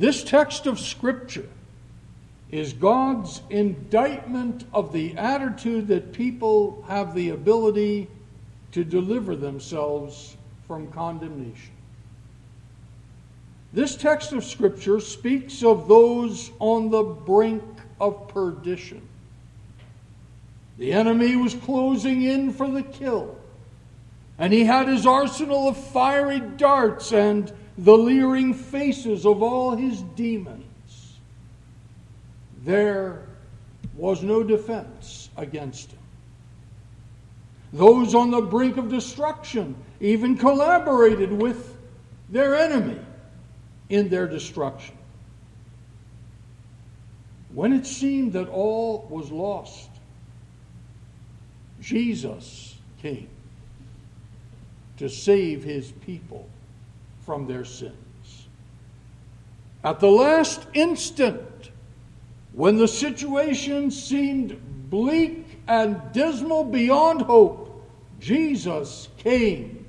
This text of Scripture is God's indictment of the attitude that people have the ability to deliver themselves from condemnation. This text of Scripture speaks of those on the brink of perdition. The enemy was closing in for the kill, and he had his arsenal of fiery darts and the leering faces of all his demons. There was no defense against him. Those on the brink of destruction even collaborated with their enemy in their destruction. When it seemed that all was lost, Jesus came to save his people from their sins. At the last instant, when the situation seemed bleak and dismal beyond hope, Jesus came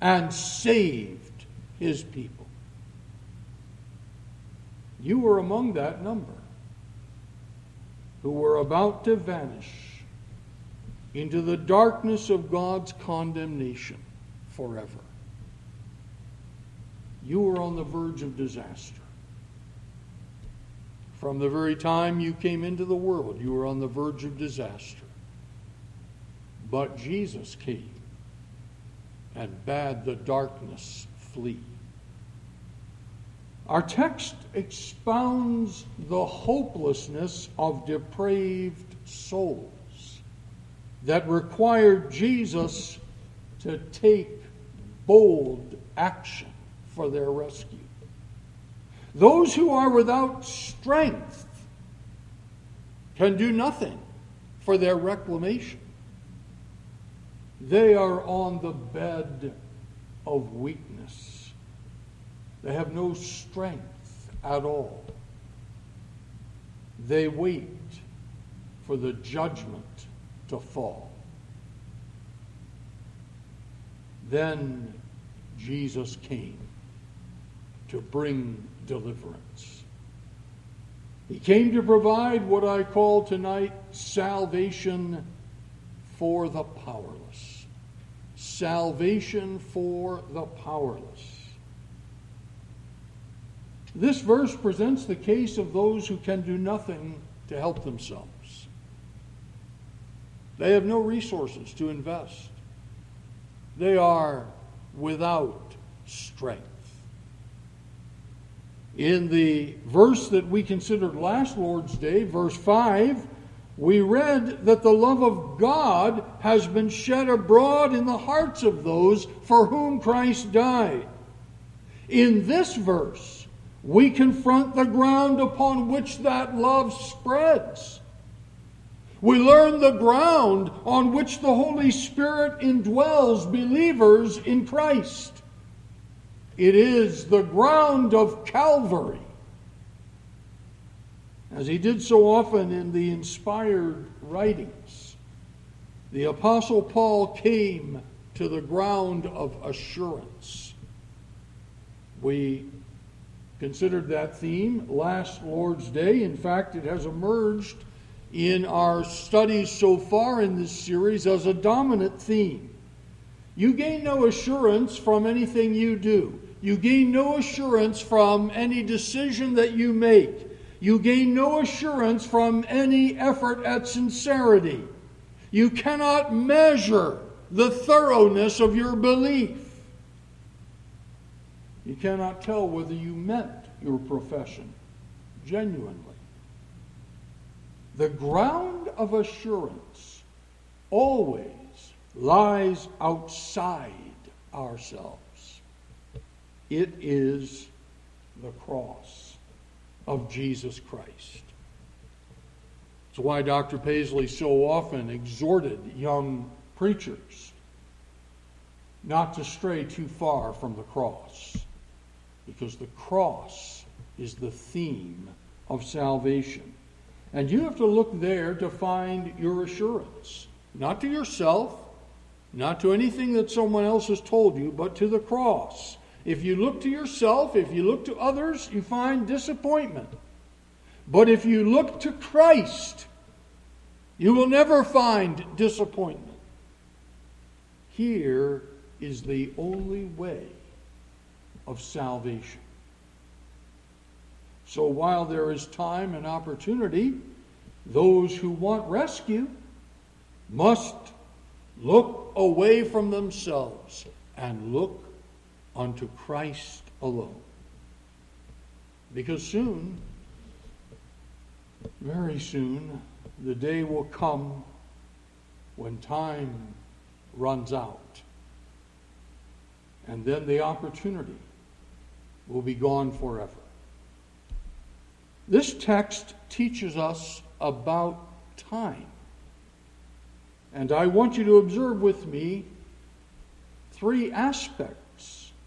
and saved his people. You were among that number who were about to vanish into the darkness of God's condemnation forever. You were on the verge of disaster. From the very time you came into the world, you were on the verge of disaster. But Jesus came and bade the darkness flee. Our text expounds the hopelessness of depraved souls that required Jesus to take bold action for their rescue. Those who are without strength can do nothing for their reclamation. They are on the bed of weakness. They have no strength at all. They wait for the judgment to fall. Then Jesus came to bring deliverance. He came to provide what I call tonight salvation for the powerless. Salvation for the powerless. This verse presents the case of those who can do nothing to help themselves. They have no resources to invest. They are without strength. In the verse that we considered last Lord's Day, verse 5, we read that the love of God has been shed abroad in the hearts of those for whom Christ died. In this verse, we confront the ground upon which that love spreads. We learn the ground on which the Holy Spirit indwells believers in Christ. It is the ground of Calvary. As he did so often in the inspired writings, the Apostle Paul came to the ground of assurance. We considered that theme last Lord's Day. In fact, it has emerged in our studies so far in this series as a dominant theme. You gain no assurance from anything you do. You gain no assurance from any decision that you make. You gain no assurance from any effort at sincerity. You cannot measure the thoroughness of your belief. You cannot tell whether you meant your profession genuinely. The ground of assurance always lies outside ourselves. It is the cross of Jesus Christ. It's why Dr. Paisley so often exhorted young preachers not to stray too far from the cross because the cross is the theme of salvation. And you have to look there to find your assurance, not to yourself, not to anything that someone else has told you, but to the cross, If you look to yourself, if you look to others, you find disappointment. But if you look to Christ, you will never find disappointment. Here is the only way of salvation. So while there is time and opportunity, those who want rescue must look away from themselves and look unto Christ alone. Because soon, very soon, the day will come when time runs out. And then the opportunity will be gone forever. This text teaches us about time. And I want you to observe with me three aspects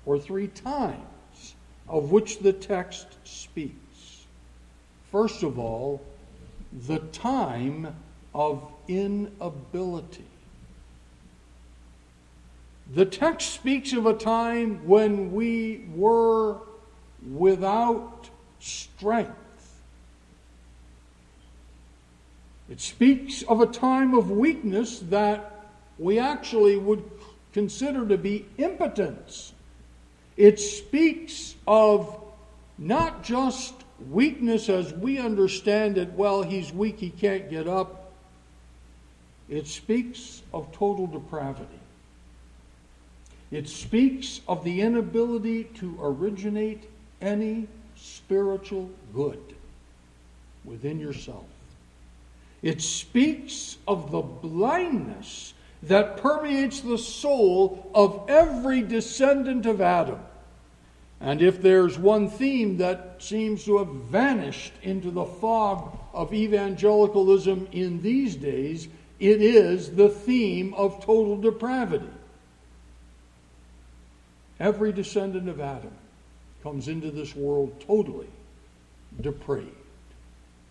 or three times of which the text speaks. First of all, the time of inability. The text speaks of a time when we were without strength. It speaks of a time of weakness that we actually would consider to be impotence. It speaks of not just weakness as we understand it, well, he's weak, he can't get up. It speaks of total depravity. It speaks of the inability to originate any spiritual good within yourself. It speaks of the blindness that permeates the soul of every descendant of Adam. And if there's one theme that seems to have vanished into the fog of evangelicalism in these days, it is the theme of total depravity. Every descendant of Adam comes into this world totally depraved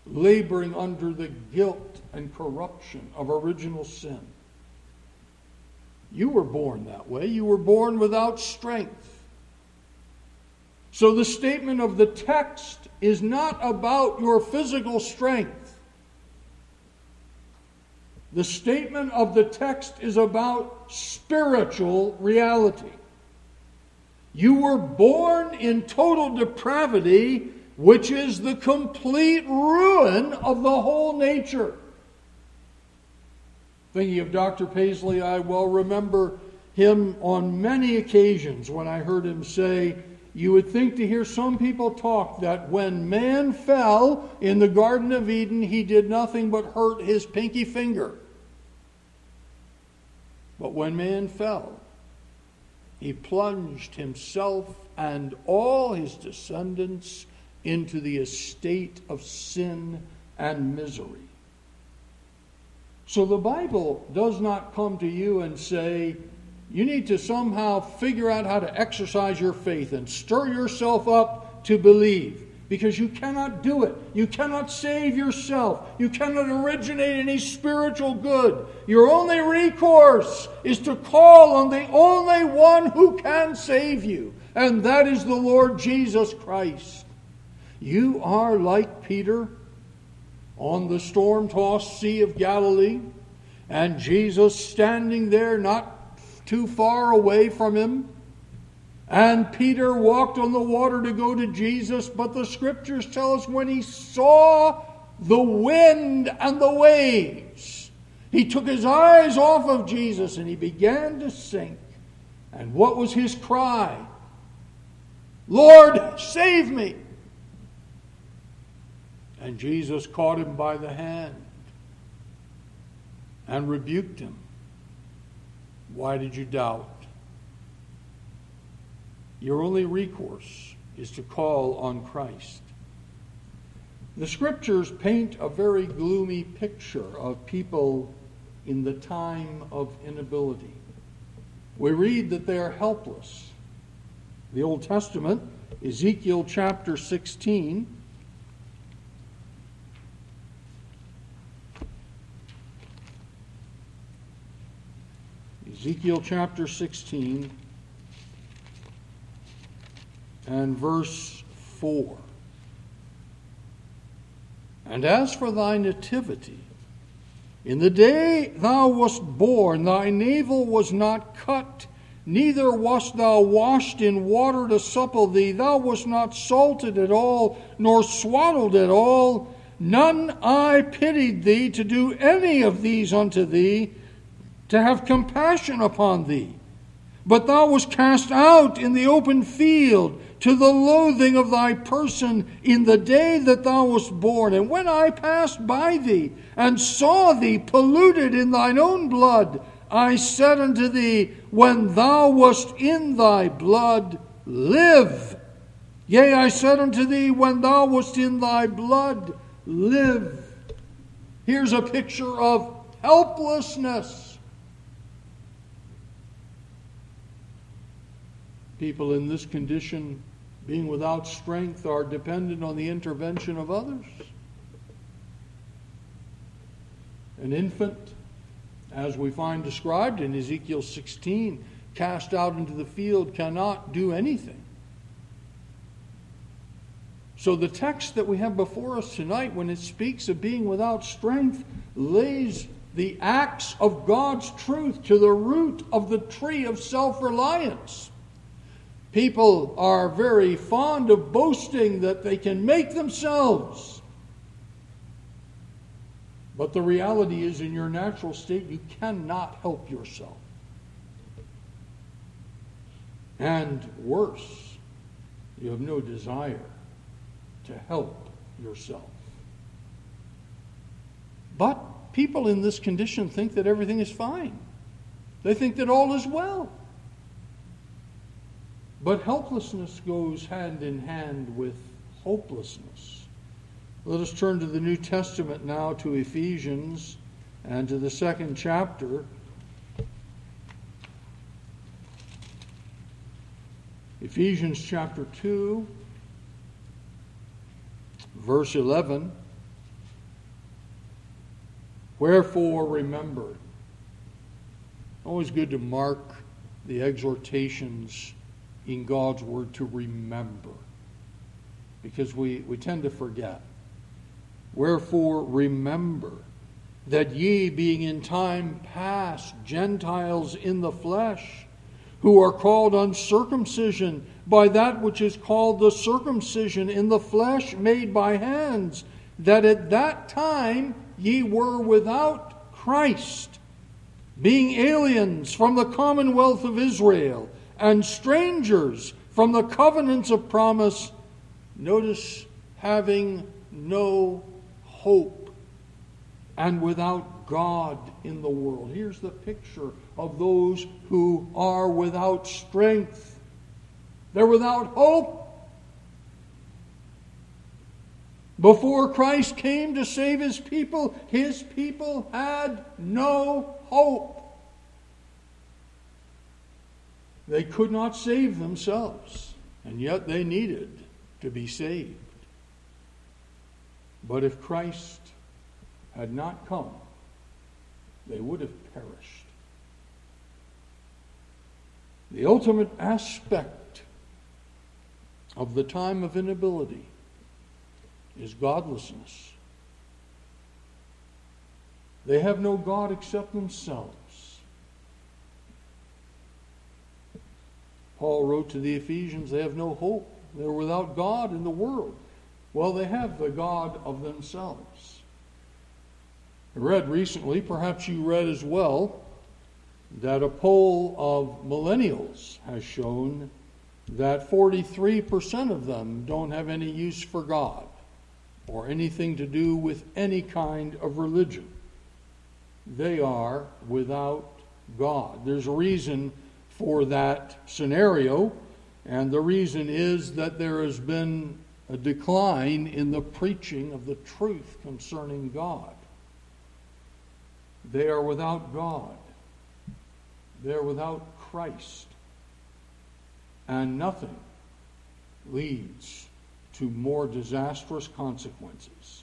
laboring under the guilt and corruption of original sin. You were born that way. You were born without strength. So the statement of the text is not about your physical strength. The statement of the text is about spiritual reality. You were born in total depravity which is the complete ruin of the whole nature. Thinking of Dr. Paisley, I well remember him on many occasions when I heard him say, You would think to hear some people talk that when man fell in the Garden of Eden, he did nothing but hurt his pinky finger. But when man fell, he plunged himself and all his descendants into the estate of sin and misery. So the Bible does not come to you and say, you need to somehow figure out how to exercise your faith and stir yourself up to believe. Because you cannot do it. You cannot save yourself. You cannot originate any spiritual good. Your only recourse is to call on the only one who can save you, and that is the Lord Jesus Christ. You are like Peter on the storm tossed Sea of Galilee, and Jesus standing there not too far away from him. And Peter walked on the water to go to Jesus, but the scriptures tell us when he saw the wind and the waves, he took his eyes off of Jesus and he began to sink. And what was his cry? Lord, save me. And Jesus caught him by the hand and rebuked him. Why did you doubt? Your only recourse is to call on Christ. The scriptures paint a very gloomy picture of people in the time of inability. We read that they are helpless. The Old Testament, Ezekiel chapter 16, Ezekiel chapter 16. and verse 4. And as for thy nativity, in the day thou wast born, thy navel was not cut, neither wast thou washed in water to supple thee. Thou wast not salted at all, nor swaddled at all. None eye pitied thee to do any of these unto thee, to have compassion upon thee. But thou wast cast out in the open field to the loathing of thy person in the day that thou wast born. And when I passed by thee and saw thee polluted in thine own blood, I said unto thee, When thou wast in thy blood, live. Yea, I said unto thee, When thou wast in thy blood, live. Here's a picture of helplessness. People in this condition being without strength, are dependent on the intervention of others. An infant, as we find described in Ezekiel 16, cast out into the field cannot do anything. So the text that we have before us tonight, when it speaks of being without strength, lays the axe of God's truth to the root of the tree of self reliance. People are very fond of boasting that they can make themselves. But the reality is, in your natural state, you cannot help yourself. And worse, you have no desire to help yourself. But people in this condition think that everything is fine, they think that all is well. But helplessness goes hand in hand with hopelessness. Let us turn to the New Testament now to Ephesians and to the second chapter. Ephesians chapter 2, verse 11. Wherefore remember. Always good to mark the exhortations in God's Word to remember because we, we tend to forget. Wherefore, remember that ye, being in time past Gentiles in the flesh, who are called uncircumcision by that which is called the circumcision in the flesh made by hands, that at that time ye were without Christ, being aliens from the commonwealth of Israel and strangers from the covenants of promise. Notice having no hope and without God in the world. Here's the picture of those who are without strength, they're without hope. Before Christ came to save his people, his people had no hope. They could not save themselves, and yet they needed to be saved. But if Christ had not come, they would have perished. The ultimate aspect of the time of inability is godlessness. They have no God except themselves. Paul wrote to the Ephesians, they have no hope. They're without God in the world. Well, they have the God of themselves. I read recently, perhaps you read as well, that a poll of millennials has shown that 43% of them don't have any use for God or anything to do with any kind of religion. They are without God. There's a reason for that scenario, and the reason is that there has been a decline in the preaching of the truth concerning God. They are without God, they are without Christ, and nothing leads to more disastrous consequences.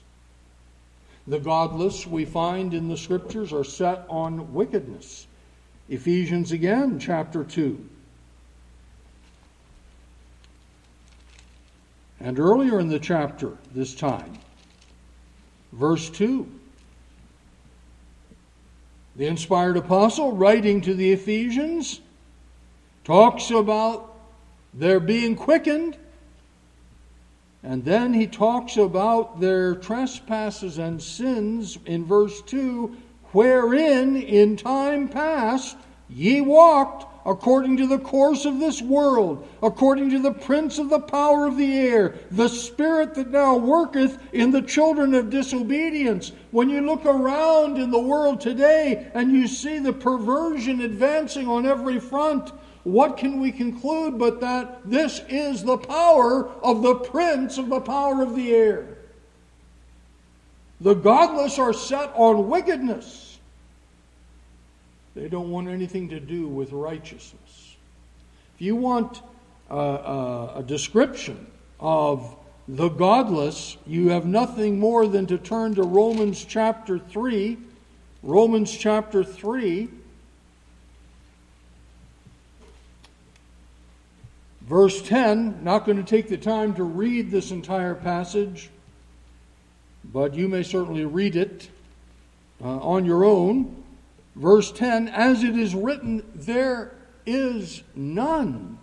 The godless, we find in the scriptures, are set on wickedness Ephesians again, chapter 2. And earlier in the chapter, this time, verse 2, the inspired apostle, writing to the Ephesians, talks about their being quickened, and then he talks about their trespasses and sins in verse 2 wherein in time past ye walked according to the course of this world, according to the prince of the power of the air, the spirit that now worketh in the children of disobedience. When you look around in the world today and you see the perversion advancing on every front, what can we conclude but that this is the power of the prince of the power of the air? The godless are set on wickedness. They don't want anything to do with righteousness. If you want uh, uh, a description of the godless, you have nothing more than to turn to Romans chapter 3. Romans chapter 3. Verse 10, not going to take the time to read this entire passage, but you may certainly read it uh, on your own. Verse 10 As it is written, there is none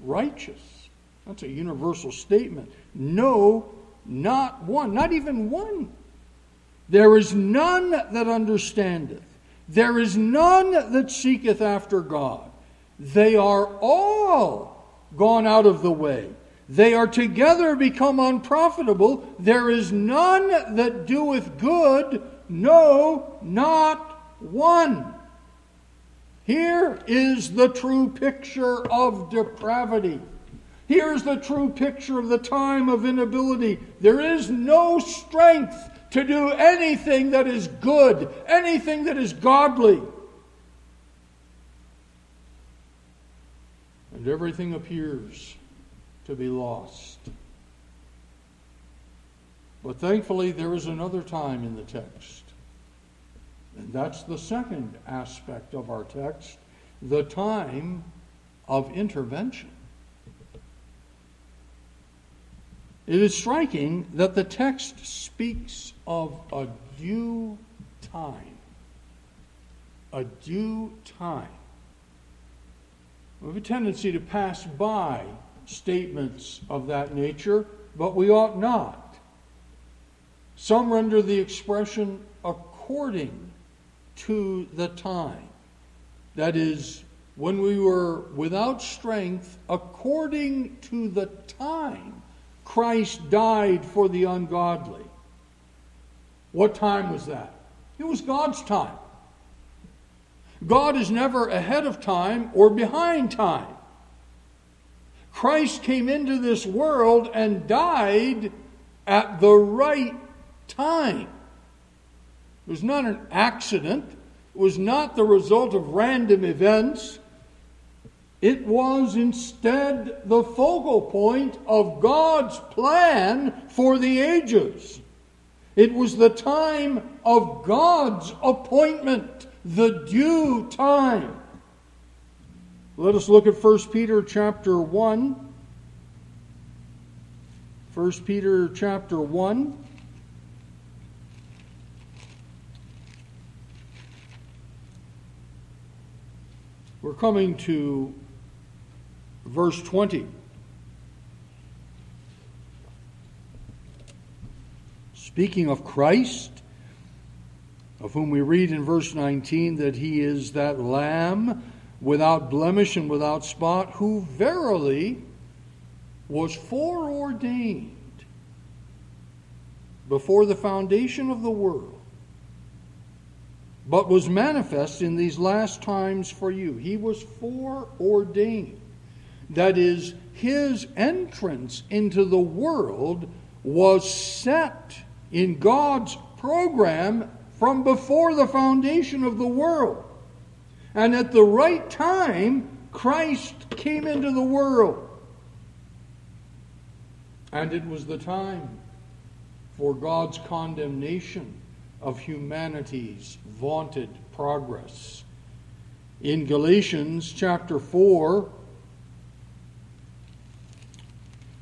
righteous. That's a universal statement. No, not one, not even one. There is none that understandeth. There is none that seeketh after God. They are all gone out of the way. They are together become unprofitable. There is none that doeth good, no, not one. Here is the true picture of depravity. Here's the true picture of the time of inability. There is no strength to do anything that is good, anything that is godly. And everything appears to be lost. But thankfully, there is another time in the text and that's the second aspect of our text the time of intervention. It is striking that the text speaks of a due time. A due time. We have a tendency to pass by statements of that nature, but we ought not. Some render the expression according to the time. That is, when we were without strength, according to the time, Christ died for the ungodly. What time was that? It was God's time. God is never ahead of time or behind time. Christ came into this world and died at the right time. It was not an accident. It was not the result of random events. It was instead the focal point of God's plan for the ages. It was the time of God's appointment, the due time. Let us look at 1 Peter chapter 1. 1 Peter chapter 1. We're coming to verse 20. Speaking of Christ, of whom we read in verse 19 that he is that Lamb without blemish and without spot, who verily was foreordained before the foundation of the world but was manifest in these last times for you. He was foreordained. That is, his entrance into the world was set in God's program from before the foundation of the world. And at the right time, Christ came into the world. And it was the time for God's condemnation of humanity's vaunted progress. In Galatians chapter 4,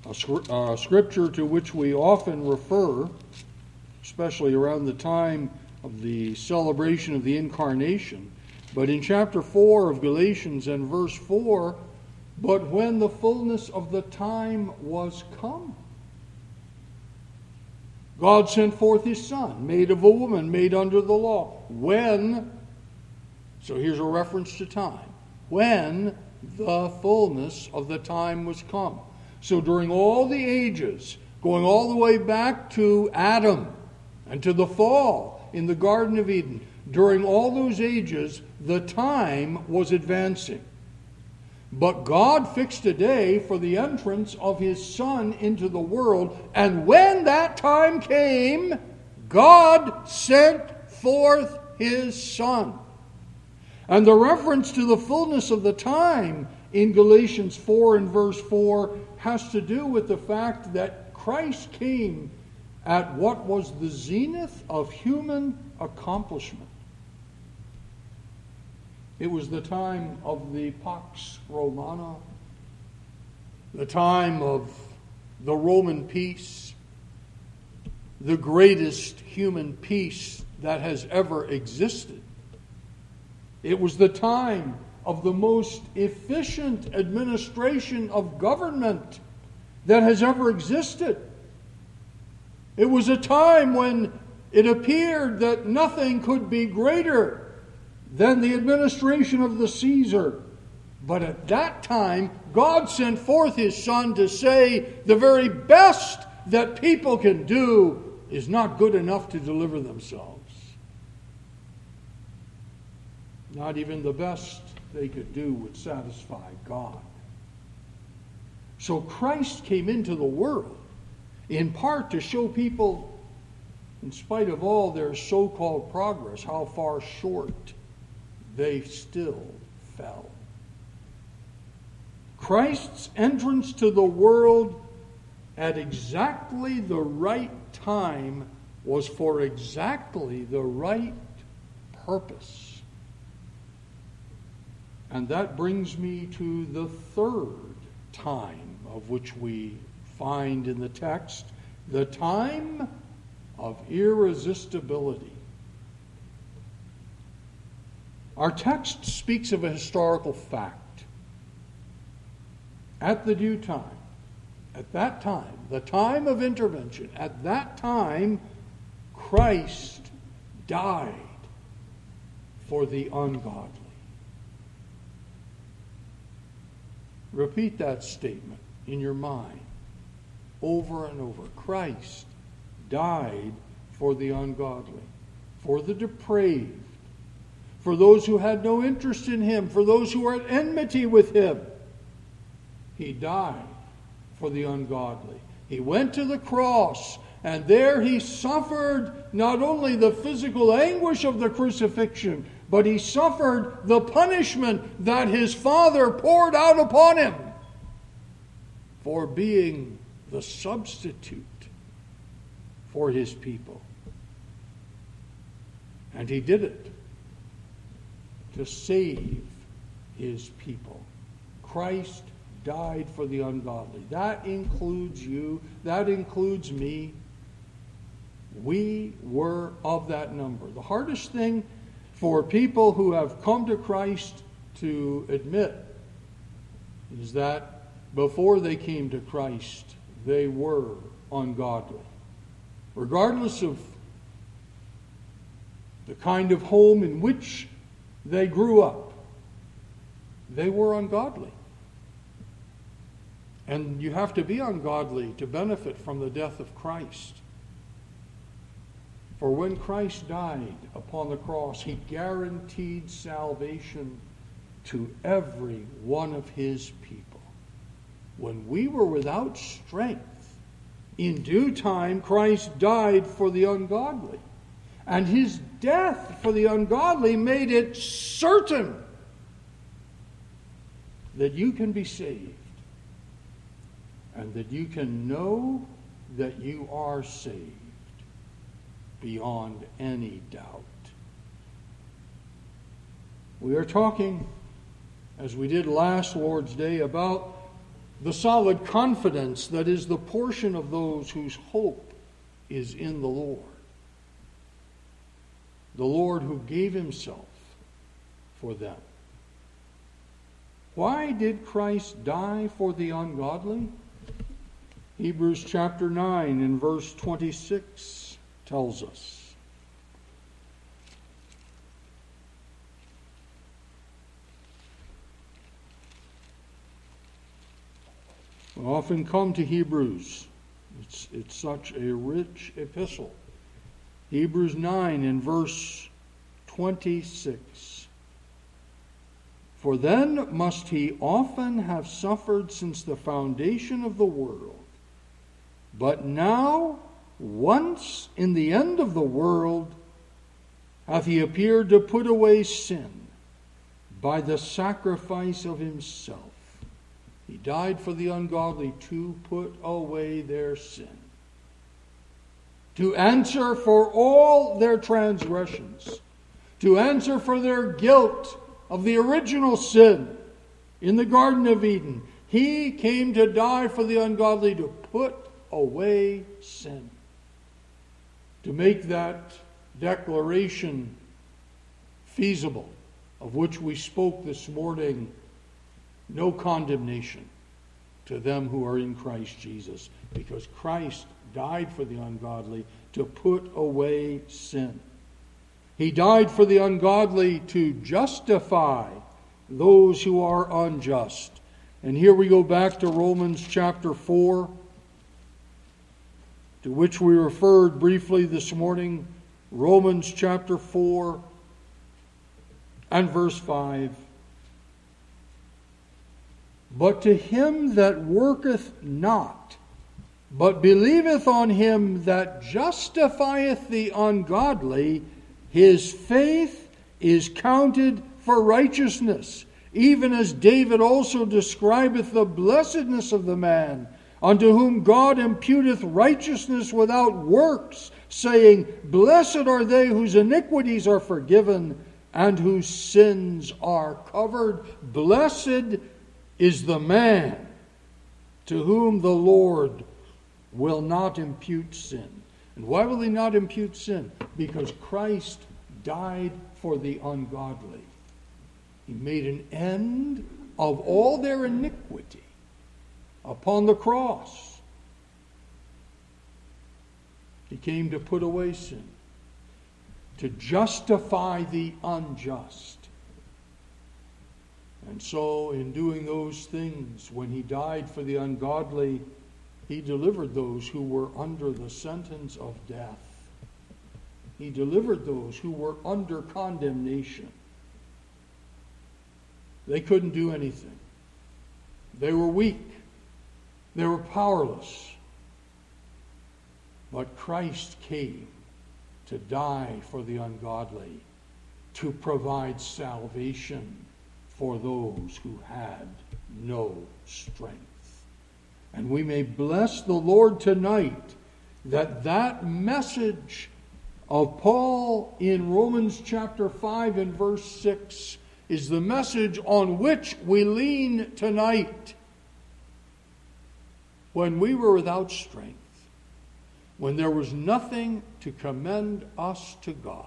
a, scripture to which we often refer, especially around the time of the celebration of the incarnation. But in chapter 4 of Galatians and verse 4, but when the fullness of the time was come, God sent forth his Son, made of a woman, made under the law. When, so here's a reference to time, when the fullness of the time was come. So during all the ages, going all the way back to Adam and to the fall in the Garden of Eden, during all those ages, the time was advancing. But God fixed a day for the entrance of His Son into the world, and when that time came, God sent forth His Son. And the reference to the fullness of the time in Galatians 4 and verse 4 has to do with the fact that Christ came at what was the zenith of human accomplishment. It was the time of the Pax Romana, the time of the Roman peace, the greatest human peace that has ever existed. It was the time of the most efficient administration of government that has ever existed. It was a time when it appeared that nothing could be greater than the administration of the Caesar. But at that time, God sent forth his Son to say the very best that people can do is not good enough to deliver themselves. Not even the best they could do would satisfy God. So Christ came into the world in part to show people, in spite of all their so called progress, how far short they still fell. Christ's entrance to the world at exactly the right time was for exactly the right purpose. And that brings me to the third time of which we find in the text the time of irresistibility. Our text speaks of a historical fact. At the due time, at that time, the time of intervention, at that time, Christ died for the ungodly. Repeat that statement in your mind over and over. Christ died for the ungodly, for the depraved, for those who had no interest in him, for those who were at enmity with him. He died for the ungodly. He went to the cross, and there he suffered not only the physical anguish of the crucifixion, but he suffered the punishment that his Father poured out upon him for being the substitute for his people. And he did it to save his people. Christ died for the ungodly. That includes you, that includes me. We were of that number. The hardest thing for people who have come to Christ to admit is that before they came to Christ, they were ungodly. Regardless of the kind of home in which they grew up, they were ungodly. And you have to be ungodly to benefit from the death of Christ. For when Christ died upon the cross, he guaranteed salvation to every one of his people. When we were without strength, in due time Christ died for the ungodly. And his death for the ungodly made it certain that you can be saved and that you can know that you are saved beyond any doubt. We are talking, as we did last Lord's Day, about the solid confidence that is the portion of those whose hope is in the Lord. The Lord who gave himself for them. Why did Christ die for the ungodly? Hebrews chapter 9 and verse 26 tells us. We often come to Hebrews. It's, it's such a rich epistle. Hebrews 9 in verse 26. For then must he often have suffered since the foundation of the world. But now, once in the end of the world, hath he appeared to put away sin by the sacrifice of himself. He died for the ungodly to put away their sin, to answer for all their transgressions, to answer for their guilt of the original sin in the Garden of Eden. He came to die for the ungodly to put away sin, to make that declaration feasible, of which we spoke this morning no condemnation to them who are in Christ Jesus, because Christ died for the ungodly to put away sin. He died for the ungodly to justify those who are unjust. And here we go back to Romans chapter 4, to which we referred briefly this morning. Romans chapter 4 and verse 5. But to him that worketh not, but believeth on him that justifieth the ungodly, his faith is counted for righteousness, even as David also describeth the blessedness of the man, unto whom God imputeth righteousness without works, saying, Blessed are they whose iniquities are forgiven and whose sins are covered. Blessed is the man to whom the Lord will not impute sin. And why will he not impute sin? Because Christ died for the ungodly. He made an end of all their iniquity upon the cross. He came to put away sin, to justify the unjust and so, in doing those things, when he died for the ungodly, he delivered those who were under the sentence of death. He delivered those who were under condemnation. They couldn't do anything. They were weak. They were powerless. But Christ came to die for the ungodly, to provide salvation for those who had no strength. And we may bless the Lord tonight that that message of Paul in Romans chapter 5 and verse 6 is the message on which we lean tonight. When we were without strength, when there was nothing to commend us to God,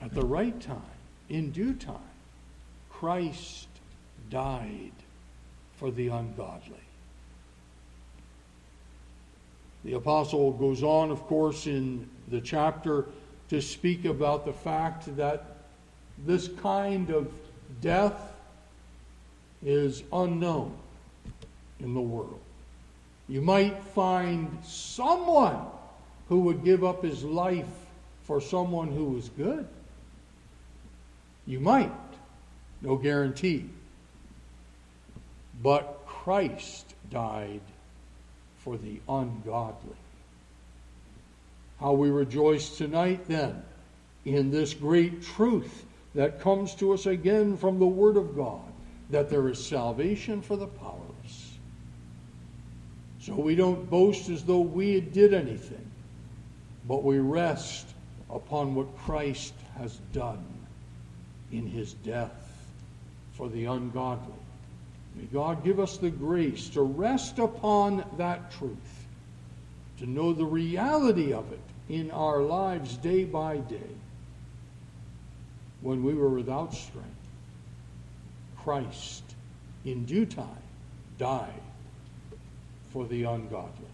at the right time, in due time, Christ died for the ungodly. The apostle goes on, of course, in the chapter to speak about the fact that this kind of death is unknown in the world. You might find someone who would give up his life for someone who was good. You might. No guarantee. But Christ died for the ungodly. How we rejoice tonight, then, in this great truth that comes to us again from the Word of God that there is salvation for the powerless. So we don't boast as though we did anything, but we rest upon what Christ has done in his death for the ungodly. May God give us the grace to rest upon that truth, to know the reality of it in our lives day by day. When we were without strength, Christ, in due time, died for the ungodly.